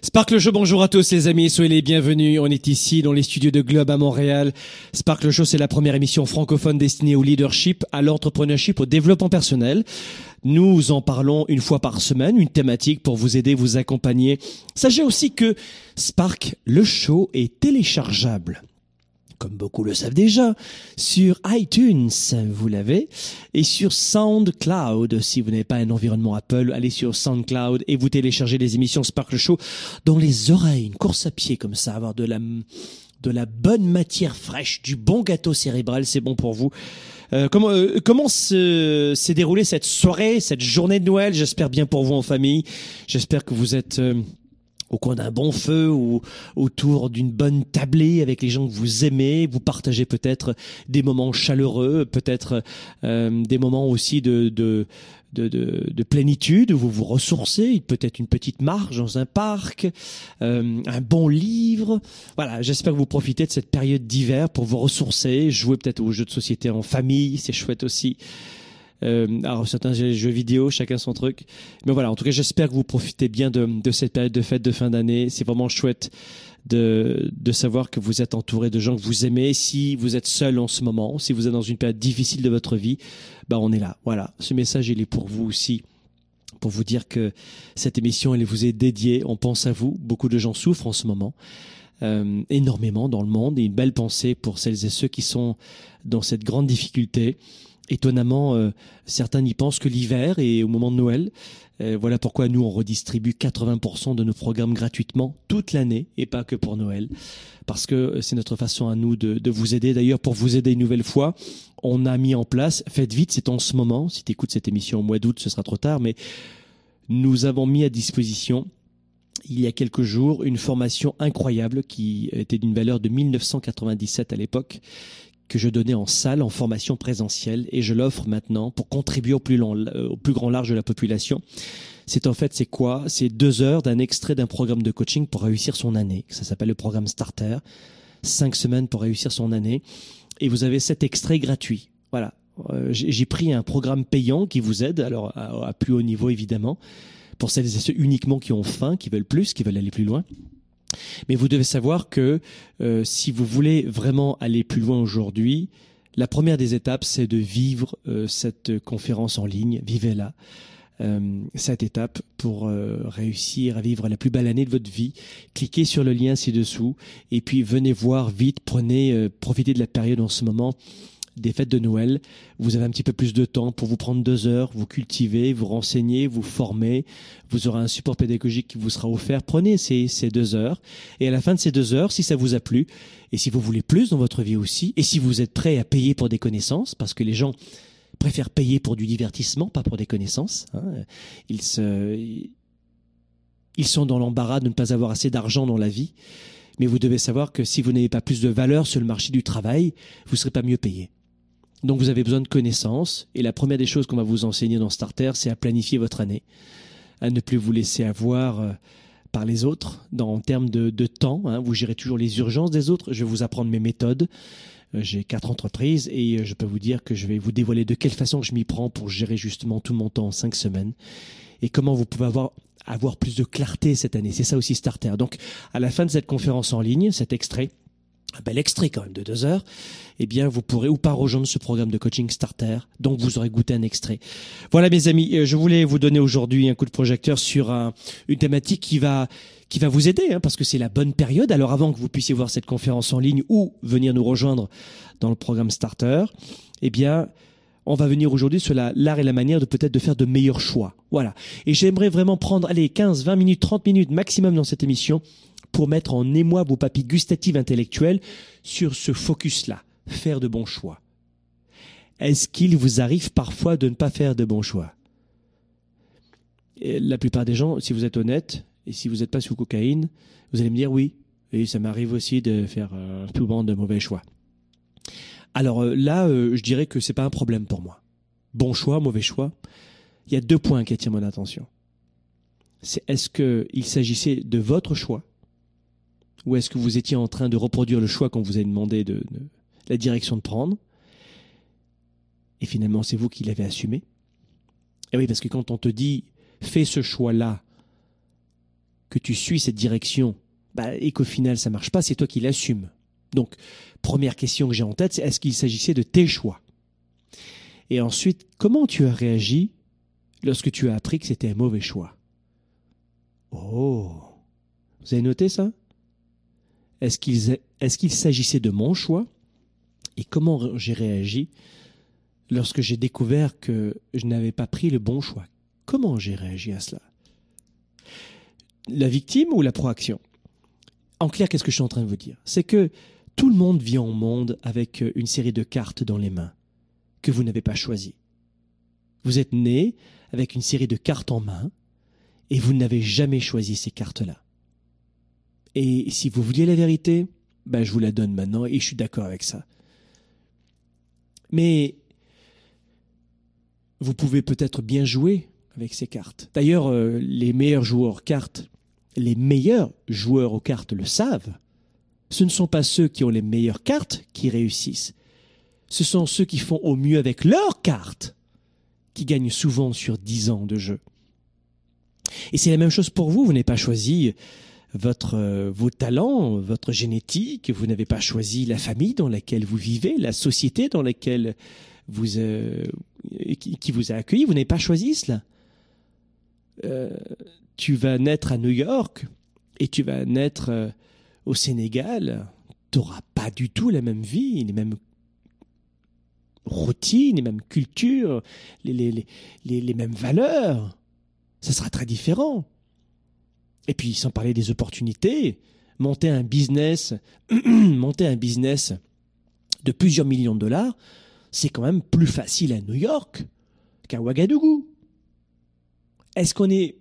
Sparkle Show, bonjour à tous les amis, soyez les bienvenus. On est ici dans les studios de Globe à Montréal. Sparkle Show, c'est la première émission francophone destinée au leadership, à l'entrepreneurship, au développement personnel. Nous en parlons une fois par semaine, une thématique pour vous aider, vous accompagner. Sachez aussi que Spark, le show, est téléchargeable comme beaucoup le savent déjà, sur iTunes, vous l'avez, et sur SoundCloud. Si vous n'avez pas un environnement Apple, allez sur SoundCloud et vous téléchargez les émissions Sparkle Show dans les oreilles, une course à pied comme ça, avoir de la de la bonne matière fraîche, du bon gâteau cérébral, c'est bon pour vous. Euh, comment euh, comment s'est déroulée cette soirée, cette journée de Noël? J'espère bien pour vous en famille. J'espère que vous êtes euh, au coin d'un bon feu ou autour d'une bonne tablée avec les gens que vous aimez. Vous partagez peut-être des moments chaleureux, peut-être euh, des moments aussi de, de, de, de, plénitude où vous vous ressourcez, peut-être une petite marche dans un parc, euh, un bon livre. Voilà, j'espère que vous profitez de cette période d'hiver pour vous ressourcer, jouer peut-être aux jeux de société en famille, c'est chouette aussi. Euh, alors certains jeux vidéo, chacun son truc. Mais voilà, en tout cas, j'espère que vous profitez bien de, de cette période de fête de fin d'année. C'est vraiment chouette de, de savoir que vous êtes entouré de gens que vous aimez. Si vous êtes seul en ce moment, si vous êtes dans une période difficile de votre vie, bah on est là. Voilà, ce message il est pour vous aussi pour vous dire que cette émission elle vous est dédiée. On pense à vous. Beaucoup de gens souffrent en ce moment. Euh, énormément dans le monde et une belle pensée pour celles et ceux qui sont dans cette grande difficulté étonnamment, euh, certains n'y pensent que l'hiver et au moment de Noël. Euh, voilà pourquoi nous, on redistribue 80% de nos programmes gratuitement toute l'année et pas que pour Noël. Parce que euh, c'est notre façon à nous de, de vous aider. D'ailleurs, pour vous aider une nouvelle fois, on a mis en place, faites vite, c'est en ce moment, si tu écoutes cette émission au mois d'août, ce sera trop tard, mais nous avons mis à disposition il y a quelques jours une formation incroyable qui était d'une valeur de 1997 à l'époque, que je donnais en salle, en formation présentielle, et je l'offre maintenant pour contribuer au plus, euh, grand large de la population. C'est en fait, c'est quoi? C'est deux heures d'un extrait d'un programme de coaching pour réussir son année. Ça s'appelle le programme Starter. Cinq semaines pour réussir son année. Et vous avez cet extrait gratuit. Voilà. Euh, j'ai pris un programme payant qui vous aide, alors à, à plus haut niveau évidemment, pour celles et ceux uniquement qui ont faim, qui veulent plus, qui veulent aller plus loin. Mais vous devez savoir que euh, si vous voulez vraiment aller plus loin aujourd'hui, la première des étapes, c'est de vivre euh, cette conférence en ligne. Vivez-la. Euh, cette étape pour réussir à vivre la plus belle année de votre vie. Cliquez sur le lien ci-dessous et puis venez voir vite, prenez, profitez de la période en ce moment des fêtes de Noël, vous avez un petit peu plus de temps pour vous prendre deux heures, vous cultiver, vous renseigner, vous former. Vous aurez un support pédagogique qui vous sera offert. Prenez ces, deux heures. Et à la fin de ces deux heures, si ça vous a plu, et si vous voulez plus dans votre vie aussi, et si vous êtes prêt à payer pour des connaissances, parce que les gens préfèrent payer pour du divertissement, pas pour des connaissances. Hein, ils, ils sont dans l'embarras de ne pas avoir assez d'argent dans la vie. Mais vous devez savoir que si vous n'avez pas plus de valeur sur le marché du travail, vous ne serez pas mieux payé. Donc vous avez besoin de connaissances. Et la première des choses qu'on va vous enseigner dans Starter, c'est à planifier votre année, à ne plus vous laisser avoir euh, par les autres dans, en termes de, temps. Hein. Vous gérez toujours les urgences des autres. Je vais vous apprendre mes méthodes. Euh, j'ai quatre entreprises et euh, je peux vous dire que je vais vous dévoiler de quelle façon je m'y prends pour gérer justement tout mon temps en cinq semaines et comment vous pouvez avoir avoir plus de clarté cette année. C'est ça aussi Starter. Donc, à la fin de cette conférence en ligne, cet extrait, un bel extrait quand même de deux heures, eh bien, vous pourrez ou pas rejoindre ce programme de coaching starter, donc vous aurez goûté un extrait. Voilà, mes amis, euh, je voulais vous donner aujourd'hui un coup de projecteur sur une thématique qui va qui va vous aider, hein, parce que c'est la bonne période. Alors avant que vous puissiez voir cette conférence en ligne ou venir nous rejoindre dans le programme Starter, eh bien, on va venir aujourd'hui sur l'art et la manière de peut-être de faire de meilleurs choix. Voilà. Et j'aimerais vraiment prendre, allez, 15, 20 minutes, 30 minutes maximum dans cette émission pour mettre en émoi vos papilles gustatives intellectuelles sur ce focus-là. Faire de bons choix. Est-ce qu'il vous arrive parfois de ne pas faire de bons choix? La plupart des gens, si vous êtes honnête, et si vous n'êtes pas sous cocaïne, vous allez me dire oui. Et ça m'arrive aussi de faire euh, tout bon de mauvais choix. Alors euh, là, euh, je dirais que c'est pas un problème pour moi. Bon choix, mauvais choix. Il y a deux points qui attirent mon attention. C'est est-ce qu'il s'agissait de votre choix ou est-ce que vous étiez en train de reproduire le choix qu'on vous a demandé de, la direction de prendre? Et finalement c'est vous qui l'avez assumé Et oui, parce que quand on te dit fais ce choix-là, que tu suis cette direction, bah, et qu'au final ça marche pas, c'est toi qui l'assumes. Donc, première question que j'ai en tête, c'est est-ce qu'il s'agissait de tes choix? Et ensuite, comment tu as réagi lorsque tu as appris que c'était un mauvais choix? Oh Vous avez noté ça? Est-ce qu'il s'agissait de mon choix? Et comment j'ai réagi lorsque j'ai découvert que je n'avais pas pris le bon choix? Comment j'ai réagi à cela? La victime ou la proaction? En clair, qu'est-ce que je suis en train de vous dire? C'est que tout le monde vit en monde avec euh, une série de cartes dans les mains que vous n'avez pas choisies. Vous êtes né avec une série de cartes en main et vous n'avez jamais choisi ces cartes-là. Et si vous vouliez la vérité, ben je vous la donne maintenant et je suis d'accord avec ça. Mais vous pouvez peut-être bien jouer avec ces cartes. D'ailleurs, euh, les meilleurs joueurs cartes, les meilleurs joueurs aux cartes le savent ce ne sont pas ceux qui ont les meilleures cartes qui réussissent. Ce sont ceux qui font au mieux avec leurs cartes qui gagnent souvent sur dix ans de jeu. Et c'est la même chose pour vous. Vous n'avez pas choisi votre, euh, vos talents, votre génétique. Vous n'avez pas choisi la famille dans laquelle vous vivez, la société dans laquelle vous, euh, qui, vous a accueilli. Vous n'avez pas choisi cela. Euh, tu vas naître à New York et tu vas naître au Sénégal, tu n'auras pas du tout la même vie, les mêmes routines, les mêmes cultures, les, mêmes valeurs. Ça sera très différent. Et puis, sans parler des opportunités, monter un business, monter un business de plusieurs millions de dollars, c'est quand même plus facile à New York qu'à Ouagadougou. Est-ce qu'on est,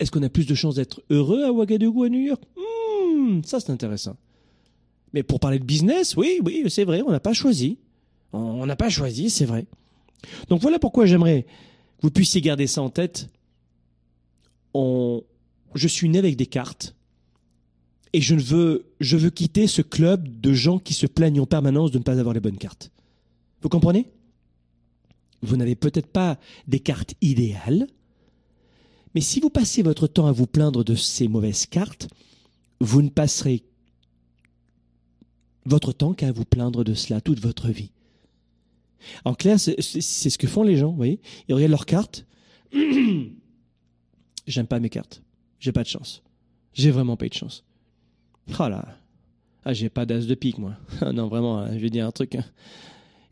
est-ce qu'on a plus de chances d'être heureux à Ouagadougou à New York? Hmm, ça c'est intéressant. Mais pour parler de business, oui, oui, c'est vrai, on n'a pas choisi. On n'a pas choisi, c'est vrai. Donc voilà pourquoi j'aimerais que vous puissiez garder ça en tête. Je suis né avec des cartes et je veux, je veux quitter ce club de gens qui se plaignent en permanence de ne pas avoir les bonnes cartes. Vous comprenez? Vous n'avez peut-être pas des cartes idéales, mais si vous passez votre temps à vous plaindre de ces mauvaises cartes, vous ne passerez votre temps qu'à vous plaindre de cela toute votre vie. En clair, c'est ce que font les gens, vous voyez Ils regardent leurs cartes. J'aime pas mes cartes. J'ai pas de chance. J'ai vraiment pas eu de chance. Oh. Ah, j'ai pas d'as de pique, moi. Ah non, vraiment, hein, je vais dire un truc.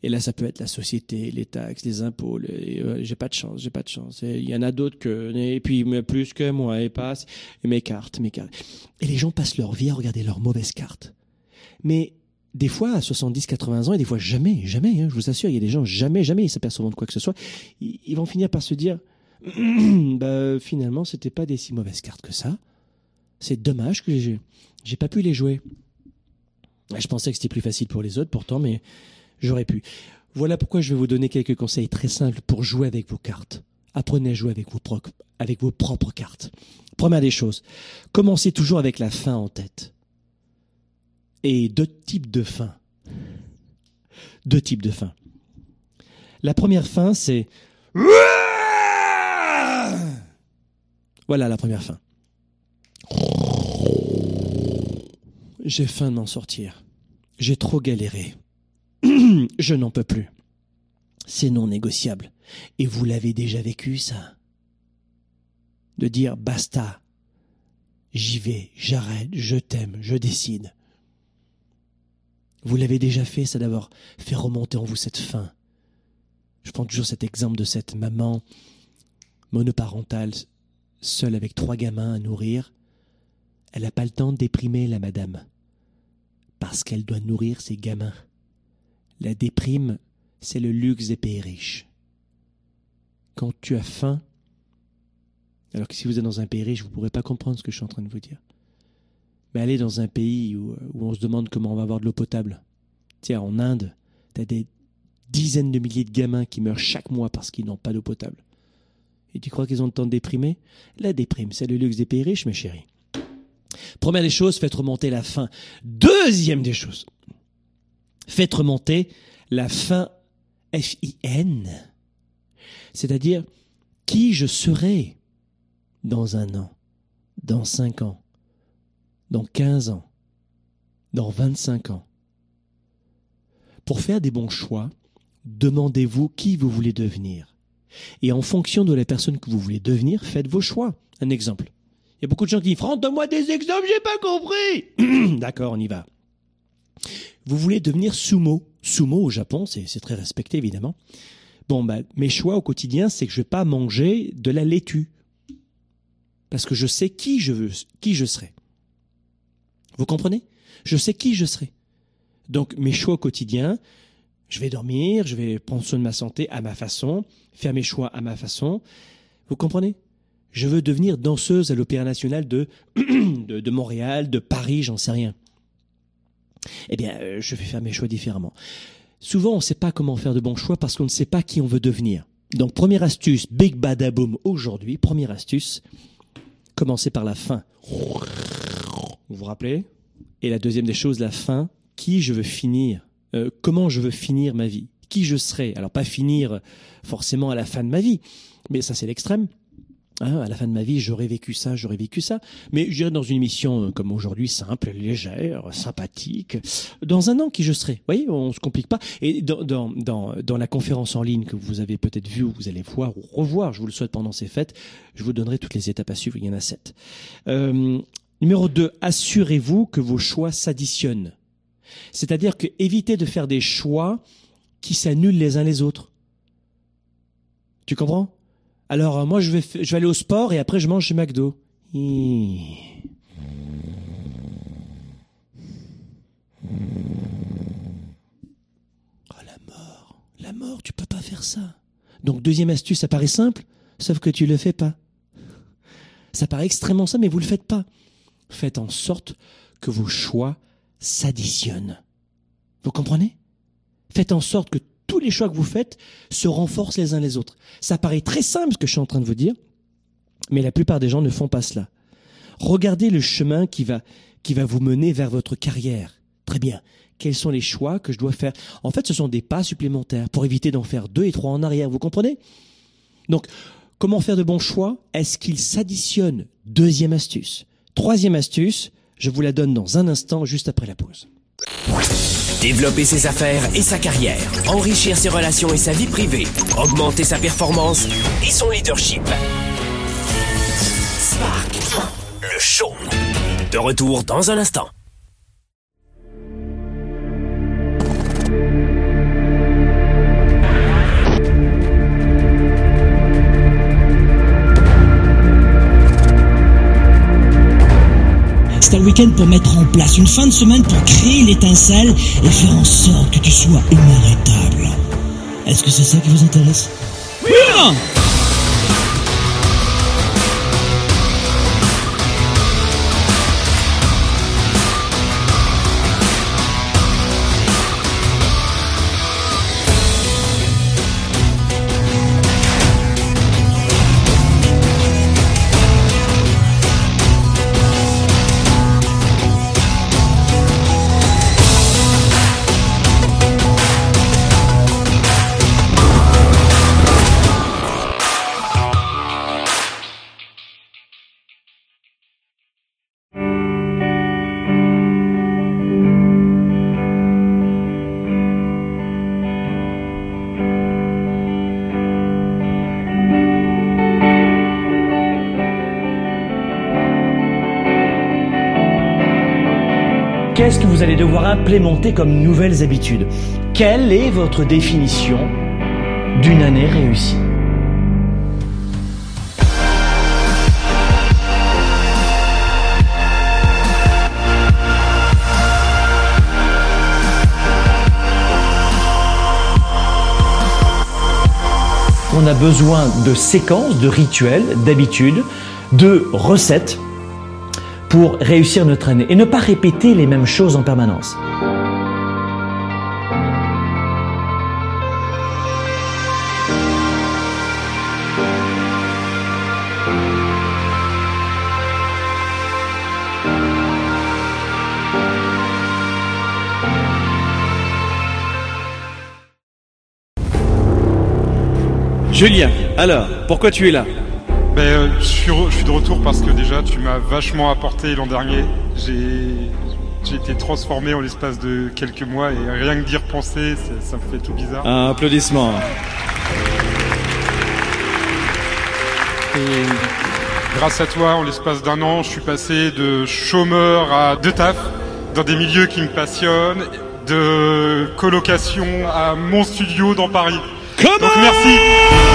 Et là, ça peut être la société, les taxes, les impôts. Euh, j'ai pas de chance, j'ai pas de chance. Il y en a d'autres que, et puis plus que moi, et passe. Et mes cartes, mes cartes. Et les gens passent leur vie à regarder leurs mauvaises cartes. Mais des fois à 70, 80 ans, et des fois jamais, jamais, hein, je vous assure, il y a des gens, jamais, jamais ils s'aperçoivent de quoi que ce soit. Ils, vont finir par se dire, bah, finalement, c'était pas des si mauvaises cartes que ça. C'est dommage que j'ai pas pu les jouer. Je pensais que c'était plus facile pour les autres, pourtant, mais j'aurais pu. Voilà pourquoi je vais vous donner quelques conseils très simples pour jouer avec vos cartes. Apprenez à jouer avec vos, propres cartes. Première des choses, commencez toujours avec la fin en tête. Et deux types de fins. Deux types de fins. La première fin, c'est... Voilà la première fin. J'ai faim de m'en sortir. J'ai trop galéré. Je n'en peux plus. C'est non négociable. Et vous l'avez déjà vécu, ça De dire basta. J'y vais, j'arrête, je t'aime, je décide. Vous l'avez déjà fait, ça d'avoir fait remonter en vous cette faim. Je prends toujours cet exemple de cette maman monoparentale, seule avec trois gamins à nourrir. Elle n'a pas le temps de déprimer la madame, parce qu'elle doit nourrir ses gamins. La déprime, c'est le luxe des pays riches. Quand tu as faim, alors que si vous êtes dans un pays riche, vous ne pourrez pas comprendre ce que je suis en train de vous dire. Mais allez dans un pays où, on se demande comment on va avoir de l'eau potable. Tiens, en Inde, tu as des dizaines de milliers de gamins qui meurent chaque mois parce qu'ils n'ont pas d'eau potable. Et tu crois qu'ils ont le temps de déprimer? La déprime, c'est le luxe des pays riches, mes chéris. Première des choses, faites remonter la faim. Deuxième des choses, faites remonter la faim F-I-N. C'est-à-dire qui je serai dans un an, dans cinq ans, dans quinze ans, dans vingt-cinq ans? Pour faire des bons choix, demandez-vous qui vous voulez devenir. Et en fonction de la personne que vous voulez devenir, faites vos choix. Un exemple. Il y a beaucoup de gens qui disent donne-moi des exemples, j'ai pas compris. D'accord, on y va. Vous voulez devenir sumo. Sumo au Japon, c'est très respecté évidemment. Bon, bah, mes choix au quotidien, c'est que je vais pas manger de la laitue. Parce que je sais qui je veux, qui je serai. Vous comprenez? Je sais qui je serai. Donc, mes choix au quotidien, je vais dormir, je vais prendre soin de ma santé à ma façon, faire mes choix à ma façon. Vous comprenez? Je veux devenir danseuse à l'Opéra national de, de, Montréal, de Paris, j'en sais rien. Eh bien, euh, je vais faire mes choix différemment. Souvent, on ne sait pas comment faire de bons choix parce qu'on ne sait pas qui on veut devenir. Donc, première astuce, Big Badaboom aujourd'hui, première astuce, commencez par la fin. Vous vous rappelez? Et la deuxième des choses, la fin, qui je veux finir? Euh, comment je veux finir ma vie, qui je serai? Alors pas finir forcément à la fin de ma vie, mais ça c'est l'extrême. Hein, à la fin de ma vie, j'aurais vécu ça, j'aurais vécu ça. Mais je dirais dans une émission euh, comme aujourd'hui, simple, légère, sympathique, dans un an qui je serai. Vous voyez, on se complique pas. Et dans, dans, dans, dans la conférence en ligne que vous avez peut-être vue ou vous allez voir ou revoir, je vous le souhaite pendant ces fêtes, je vous donnerai toutes les étapes à suivre. Il y en a sept. Euh, numéro 2, assurez-vous que vos choix s'additionnent. C'est-à-dire que évitez de faire des choix qui s'annulent les uns les autres. Tu comprends? Alors euh, moi je vais je aller au sport et après je mange chez McDo. Oh la mort, la mort, tu peux pas faire ça. Donc deuxième astuce, ça paraît simple, sauf que tu le fais pas. Ça paraît extrêmement simple, mais vous le faites pas. Faites en sorte que vos choix s'additionnent. Vous comprenez? Faites en sorte que tous les choix que vous faites se renforcent les uns les autres. Ça paraît très simple ce que je suis en train de vous dire, mais la plupart des gens ne font pas cela. Regardez le chemin qui va, qui va vous mener vers votre carrière. Très bien. Quels sont les choix que je dois faire? En fait, ce sont des pas supplémentaires pour éviter d'en faire deux et trois en arrière. Vous comprenez? Donc, comment faire de bons choix? Est-ce qu'ils s'additionnent? Deuxième astuce. Troisième astuce, je vous la donne dans un instant, juste après la pause. Développer ses affaires et sa carrière, enrichir ses relations et sa vie privée, augmenter sa performance et son leadership. Spark, le show. De retour dans un instant. Un week-end pour mettre en place, une fin de semaine pour créer l'étincelle et faire en sorte que tu sois inarrêtable. Est-ce que c'est ça qui vous intéresse? Oui allez devoir implémenter comme nouvelles habitudes. Quelle est votre définition d'une année réussie On a besoin de séquences, de rituels, d'habitudes, de recettes pour réussir notre année et ne pas répéter les mêmes choses en permanence. Julien, alors, pourquoi tu es là? Ben, euh, je, suis je suis de retour parce que déjà tu m'as vachement apporté l'an dernier. J'ai été transformé en l'espace de quelques mois et rien que d'y repenser, ça, me fait tout bizarre. Un applaudissement. Et grâce à toi, en l'espace d'un an, je suis passé de chômeur à deux taf dans des milieux qui me passionnent, de colocation à mon studio dans Paris. Come Donc on merci.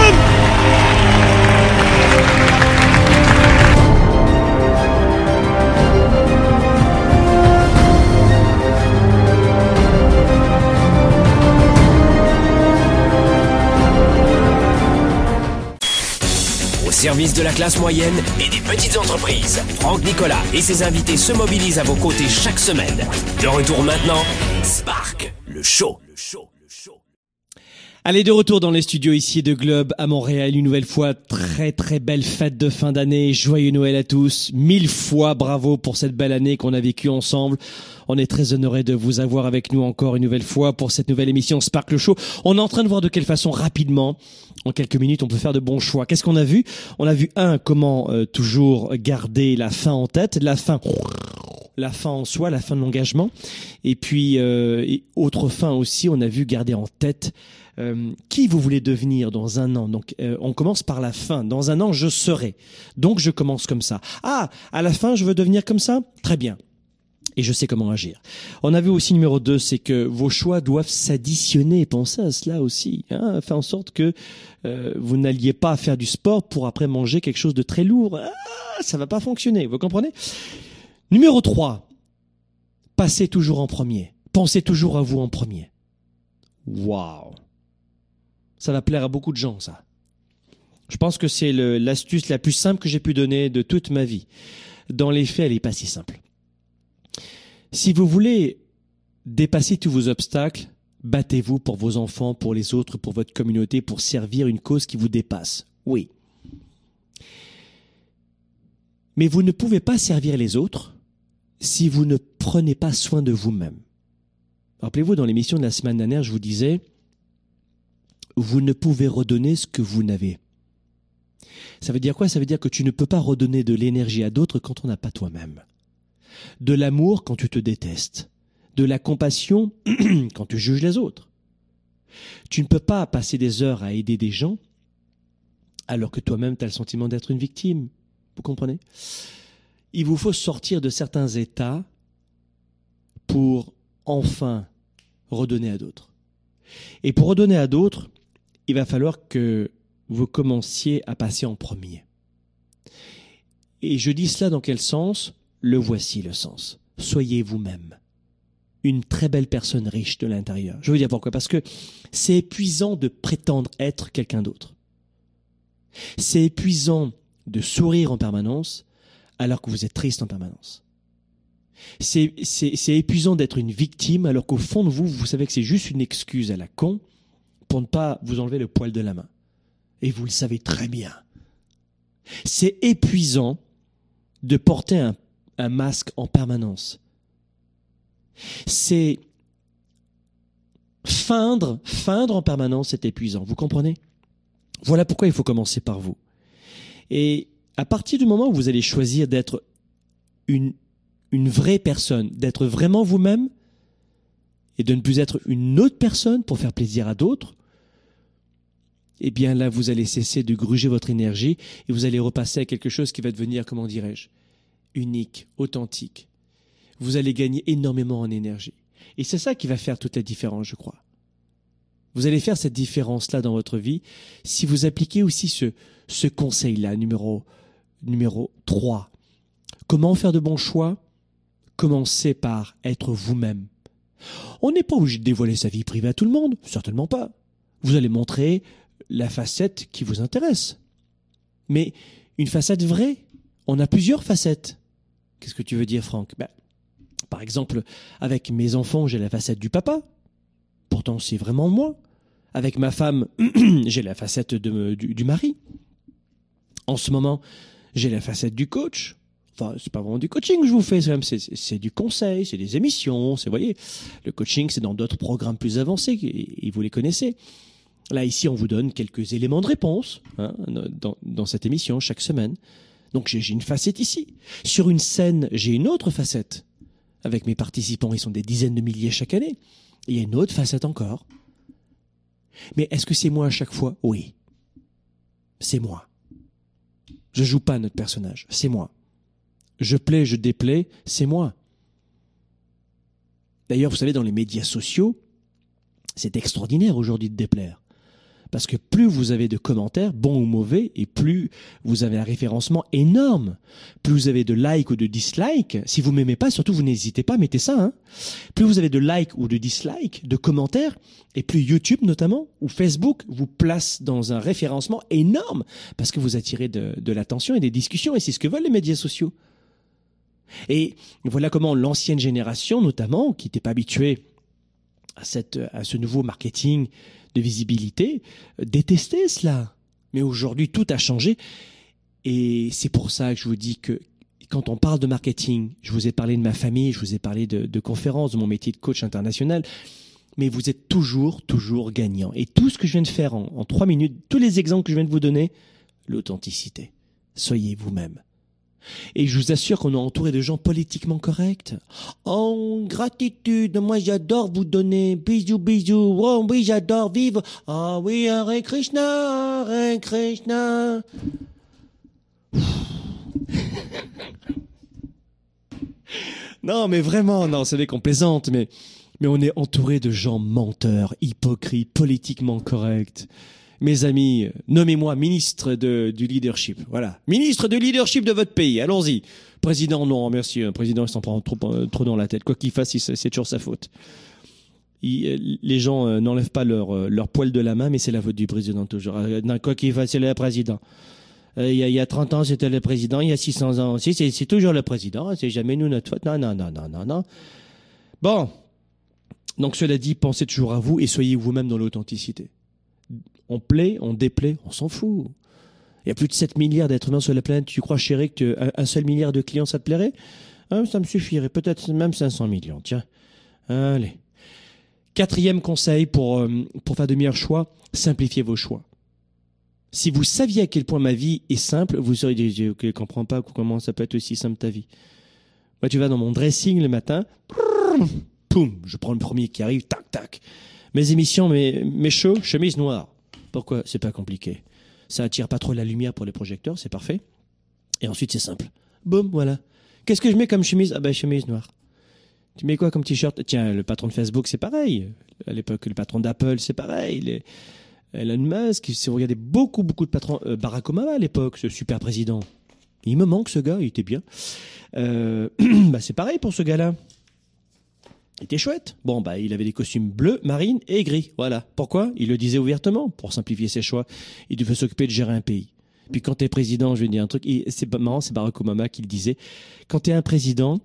Service de la classe moyenne et des petites entreprises, Franck Nicolas et ses invités se mobilisent à vos côtés chaque semaine. De retour maintenant, Spark, le show. Le show. Le show. Allez, de retour dans les studios ici de Globe à Montréal, une nouvelle fois, très très belle fête de fin d'année, joyeux Noël à tous, mille fois bravo pour cette belle année qu'on a vécue ensemble. On est très honoré de vous avoir avec nous encore une nouvelle fois pour cette nouvelle émission Sparkle Show. On est en train de voir de quelle façon rapidement, en quelques minutes, on peut faire de bons choix. Qu'est-ce qu'on a vu? On a vu un, comment euh, toujours garder la fin en tête, la fin la fin en soi, la fin de l'engagement. Et puis, euh, et autre fin aussi, on a vu garder en tête euh, qui vous voulez devenir dans un an. Donc, euh, on commence par la fin. Dans un an, je serai. Donc, je commence comme ça. Ah, à la fin, je veux devenir comme ça? Très bien. Et je sais comment agir. On a vu aussi numéro 2, c'est que vos choix doivent s'additionner. Pensez à cela aussi. Hein en sorte que euh, vous n'alliez pas faire du sport pour après manger quelque chose de très lourd. Ah, ça va pas fonctionner. Vous comprenez? Numéro 3, passez toujours en premier. Pensez toujours à vous en premier. Waouh Ça va plaire à beaucoup de gens, ça. Je pense que c'est l'astuce la plus simple que j'ai pu donner de toute ma vie. Dans les faits, elle n'est pas si simple. Si vous voulez dépasser tous vos obstacles, battez-vous pour vos enfants, pour les autres, pour votre communauté, pour servir une cause qui vous dépasse. Oui. Mais vous ne pouvez pas servir les autres si vous ne prenez pas soin de vous-même. Rappelez-vous, dans l'émission de la semaine dernière, je vous disais, vous ne pouvez redonner ce que vous n'avez. Ça veut dire quoi? Ça veut dire que tu ne peux pas redonner de l'énergie à d'autres quand on n'a pas toi-même. De l'amour quand tu te détestes. De la compassion quand tu juges les autres. Tu ne peux pas passer des heures à aider des gens alors que toi-même tu as le sentiment d'être une victime. Vous comprenez? Il vous faut sortir de certains états pour enfin redonner à d'autres. Et pour redonner à d'autres, il va falloir que vous commenciez à passer en premier. Et je dis cela dans quel sens? Le voici le sens. Soyez vous-même. Une très belle personne riche de l'intérieur. Je veux dire pourquoi? Parce que c'est épuisant de prétendre être quelqu'un d'autre. C'est épuisant de sourire en permanence alors que vous êtes triste en permanence. C'est épuisant d'être une victime alors qu'au fond de vous, vous savez que c'est juste une excuse à la con pour ne pas vous enlever le poil de la main. Et vous le savez très bien. C'est épuisant de porter un, un masque en permanence. C'est feindre, feindre en permanence, c'est épuisant. Vous comprenez? Voilà pourquoi il faut commencer par vous. Et à partir du moment où vous allez choisir d'être une, une vraie personne, d'être vraiment vous-même, et de ne plus être une autre personne pour faire plaisir à d'autres, eh bien là, vous allez cesser de gruger votre énergie et vous allez repasser à quelque chose qui va devenir, comment dirais-je, unique, authentique. vous allez gagner énormément en énergie. Et c'est ça qui va faire toute la différence, je crois. Vous allez faire cette différence-là dans votre vie si vous appliquez aussi ce, conseil-là, numéro, numéro 3. Comment faire de bons choix? Commencez par être vous-même. On n'est pas obligé de dévoiler sa vie privée à tout le monde, certainement pas. Vous allez montrer la facette qui vous intéresse. Mais une facette vraie, on a plusieurs facettes. Qu'est-ce que tu veux dire, Franck? Ben, Par exemple, avec mes enfants, j'ai la facette du papa. Pourtant, c'est vraiment moi. Avec ma femme, j'ai la facette du, mari. En ce moment, j'ai la facette du coach. Enfin, c'est pas vraiment du coaching que je vous fais, c'est du conseil, c'est des émissions, c'est, voyez, le coaching, c'est dans d'autres programmes plus avancés, et, vous les connaissez. Là, ici, on vous donne quelques éléments de réponse hein, dans, cette émission chaque semaine. Donc, j'ai une facette ici. Sur une scène, j'ai une autre facette. Avec mes participants, ils sont des dizaines de milliers chaque année. Il y a une autre facette encore. Mais est-ce que c'est moi à chaque fois? Oui. C'est moi. Je joue pas notre personnage, c'est moi. Je plais, je déplais, c'est moi. D'ailleurs, vous savez, dans les médias sociaux, c'est extraordinaire aujourd'hui de déplaire. Parce que plus vous avez de commentaires, bons ou mauvais, et plus vous avez un référencement énorme. Plus vous avez de likes ou de dislikes, si vous m'aimez pas, surtout vous n'hésitez pas, mettez ça. Hein. Plus vous avez de likes ou de dislikes, de commentaires, et plus YouTube notamment, ou Facebook vous place dans un référencement énorme, parce que vous attirez de, de l'attention et des discussions, et c'est ce que veulent les médias sociaux. Et voilà comment l'ancienne génération, notamment, qui n'était pas habituée à, cette, à ce nouveau marketing de visibilité, euh, détester cela. Mais aujourd'hui, tout a changé. Et c'est pour ça que je vous dis que quand on parle de marketing, je vous ai parlé de ma famille, je vous ai parlé de, conférences, de mon métier de coach international, mais vous êtes toujours, toujours gagnant. Et tout ce que je viens de faire en trois minutes, tous les exemples que je viens de vous donner, l'authenticité. Soyez vous-même. Et je vous assure qu'on est entouré de gens politiquement corrects. Oh, gratitude, moi j'adore vous donner. Bisous, bisous. Oh oui, j'adore vivre. Ah oui, Hare Krishna, Hare Krishna. non, mais vraiment, non, c'est des qu'on plaisante, mais, mais on est entouré de gens menteurs, hypocrites, politiquement corrects mes amis, nommez-moi ministre de, du leadership. Voilà. Ministre de leadership de votre pays. Allons-y. Président, non, merci. Président, il s'en prend trop, euh, trop dans la tête. Quoi qu'il fasse, c'est toujours sa faute. Euh, les gens euh, n'enlèvent pas leur, poil de la main, mais c'est la faute du président toujours. Quoi qu'il fasse, c'est le président. Il y, a, il y a 30 ans, c'était le président. Il y a 600 ans aussi, c'est toujours le président. C'est jamais nous notre faute. Non, non, non, non, non, non. Bon. Donc, cela dit, pensez toujours à vous et soyez vous-même dans l'authenticité. On plaît, on déplaît, on s'en fout. Il y a plus de 7 milliards d'êtres humains sur la planète. Tu crois, chéri, que un seul milliard de clients, ça te plairait? Hein, Ça me suffirait. Peut-être même 500 millions. Tiens. Allez. Quatrième conseil pour, euh, pour faire de meilleurs choix, simplifiez vos choix. Si vous saviez à quel point ma vie est simple, vous seriez dit, je ne comprends pas comment ça peut être aussi simple ta vie. Moi, tu vas dans mon dressing le matin, poum, je prends le premier qui arrive, tac, tac. Mes émissions, mes, mes shows, chemise noire. Pourquoi C'est pas compliqué? Ça attire pas trop la lumière pour les projecteurs, c'est parfait. Et ensuite, c'est simple. Boum, voilà. Qu'est-ce que je mets comme chemise? Ah ben, chemise noire. Tu mets quoi comme t-shirt? Tiens, le patron de Facebook, c'est pareil. À l'époque, le patron d'Apple, c'est pareil. Les... Elon Musk, si vous regardez beaucoup, beaucoup de patrons, euh, Barack Obama à l'époque, ce super président. Il me manque ce gars, il était bien. Euh, bah c'est pareil pour ce gars-là. Il était chouette. Bon, bah, il avait des costumes bleus, marine et gris. Voilà. Pourquoi? Il le disait ouvertement, pour simplifier ses choix. Il devait s'occuper de gérer un pays. Puis quand tu es président, je vais dire un truc, c'est marrant, c'est Barack Obama qui le disait. Quand tu es un président,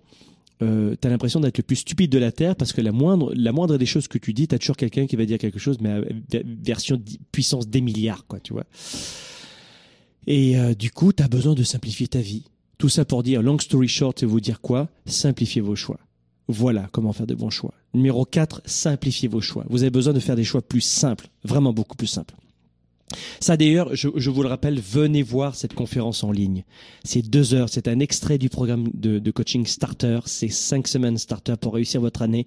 euh, tu as l'impression d'être le plus stupide de la Terre parce que la moindre, la moindre des choses que tu dis, tu as toujours quelqu'un qui va dire quelque chose, mais à version puissance des milliards, quoi, tu vois. Et euh, du coup, tu as besoin de simplifier ta vie. Tout ça pour dire, long story short, c'est vous dire quoi? Simplifiez vos choix. Voilà comment faire de bons choix. Numéro 4, simplifiez vos choix. Vous avez besoin de faire des choix plus simples, vraiment beaucoup plus simples. Ça d'ailleurs, je, vous le rappelle, venez voir cette conférence en ligne. C'est deux heures, c'est un extrait du programme de, coaching Starter. C'est cinq semaines Starter pour réussir votre année.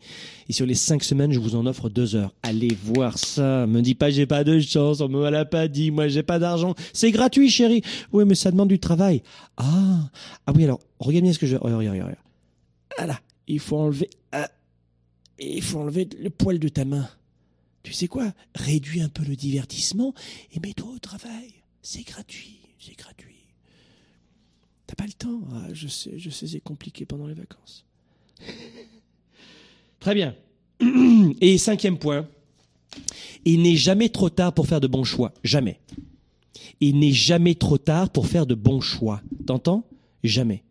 Et sur les cinq semaines, je vous en offre deux heures. Allez voir ça. Me dis pas j'ai pas de chance, on me l'a pas dit, moi j'ai pas d'argent. C'est gratuit, chérie. Oui, mais ça demande du travail. Ah, ah oui alors, regarde bien ce que je. Regarde, regarde, regarde. Voilà, il faut enlever, ah, il faut enlever le poil de ta main. Tu sais quoi? Réduis un peu le divertissement et mets-toi au travail. C'est gratuit, c'est gratuit. T'as pas le temps ah, Je sais, je sais, c'est compliqué pendant les vacances. Très bien. Et cinquième point, il n'est jamais trop tard pour faire de bons choix. Jamais. Il n'est jamais trop tard pour faire de bons choix. T'entends? Jamais.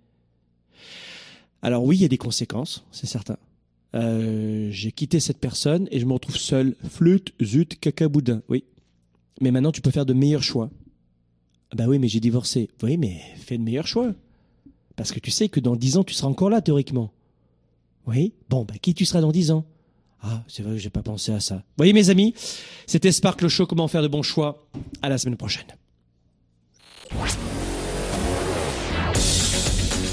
Alors oui, il y a des conséquences, c'est certain. Euh, j'ai quitté cette personne et je me retrouve seul. Flûte, zut, cacaboudin. Oui. Mais maintenant, tu peux faire de meilleurs choix. Bah oui, mais j'ai divorcé. Oui, mais fais de meilleurs choix. Parce que tu sais que dans dix ans, tu seras encore là, théoriquement. Oui Bon, bah qui tu seras dans dix ans? Ah, c'est vrai que j'ai pas pensé à ça. Vous voyez, mes amis, c'était Spark le Show, comment faire de bons choix. À la semaine prochaine.